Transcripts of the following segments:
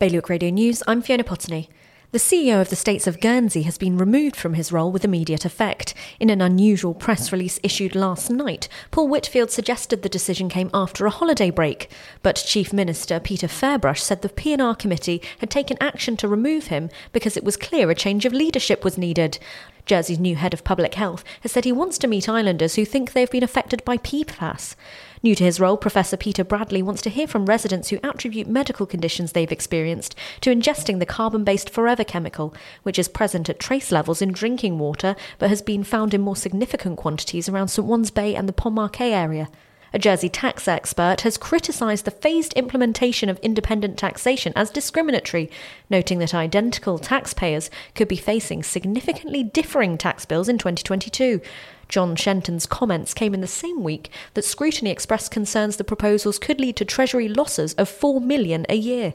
Bailiwick Radio News, I'm Fiona Potney. The CEO of the States of Guernsey has been removed from his role with immediate effect. In an unusual press release issued last night, Paul Whitfield suggested the decision came after a holiday break, but Chief Minister Peter Ferbrache said the P&R committee had taken action to remove him because it was clear a change of leadership was needed. Jersey's new head of public health has said he wants to meet islanders who think they've been affected by PFAS. New to his role, Professor Peter Bradley wants to hear from residents who attribute medical conditions they've experienced to ingesting the carbon based Forever chemical, which is present at trace levels in drinking water but has been found in more significant quantities around St Ouen's Bay and the Pont Marquet area. A Jersey tax expert has criticised the phased implementation of independent taxation as discriminatory, noting that identical taxpayers could be facing significantly differing tax bills in 2022. John Shenton's comments came in the same week that scrutiny expressed concerns the proposals could lead to Treasury losses of 4 million a year.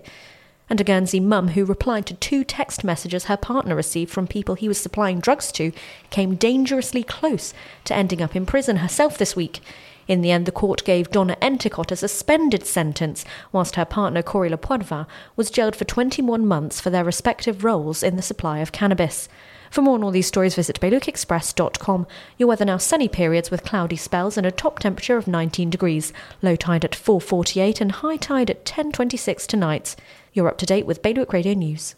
And a Guernsey mum who replied to two text messages her partner received from people he was supplying drugs to came dangerously close to ending up in prison herself this week. In the end, the court gave Donna Enticott a suspended sentence, whilst her partner, Corey Lepoidevin, was jailed for 21 months for their respective roles in the supply of cannabis. For more on all these stories, visit BailiwickExpress.com. Your weather now sunny periods with cloudy spells and a top temperature of 19 degrees. Low tide at 4.48 and high tide at 10.26 tonight. You're up to date with Bailiwick Radio News.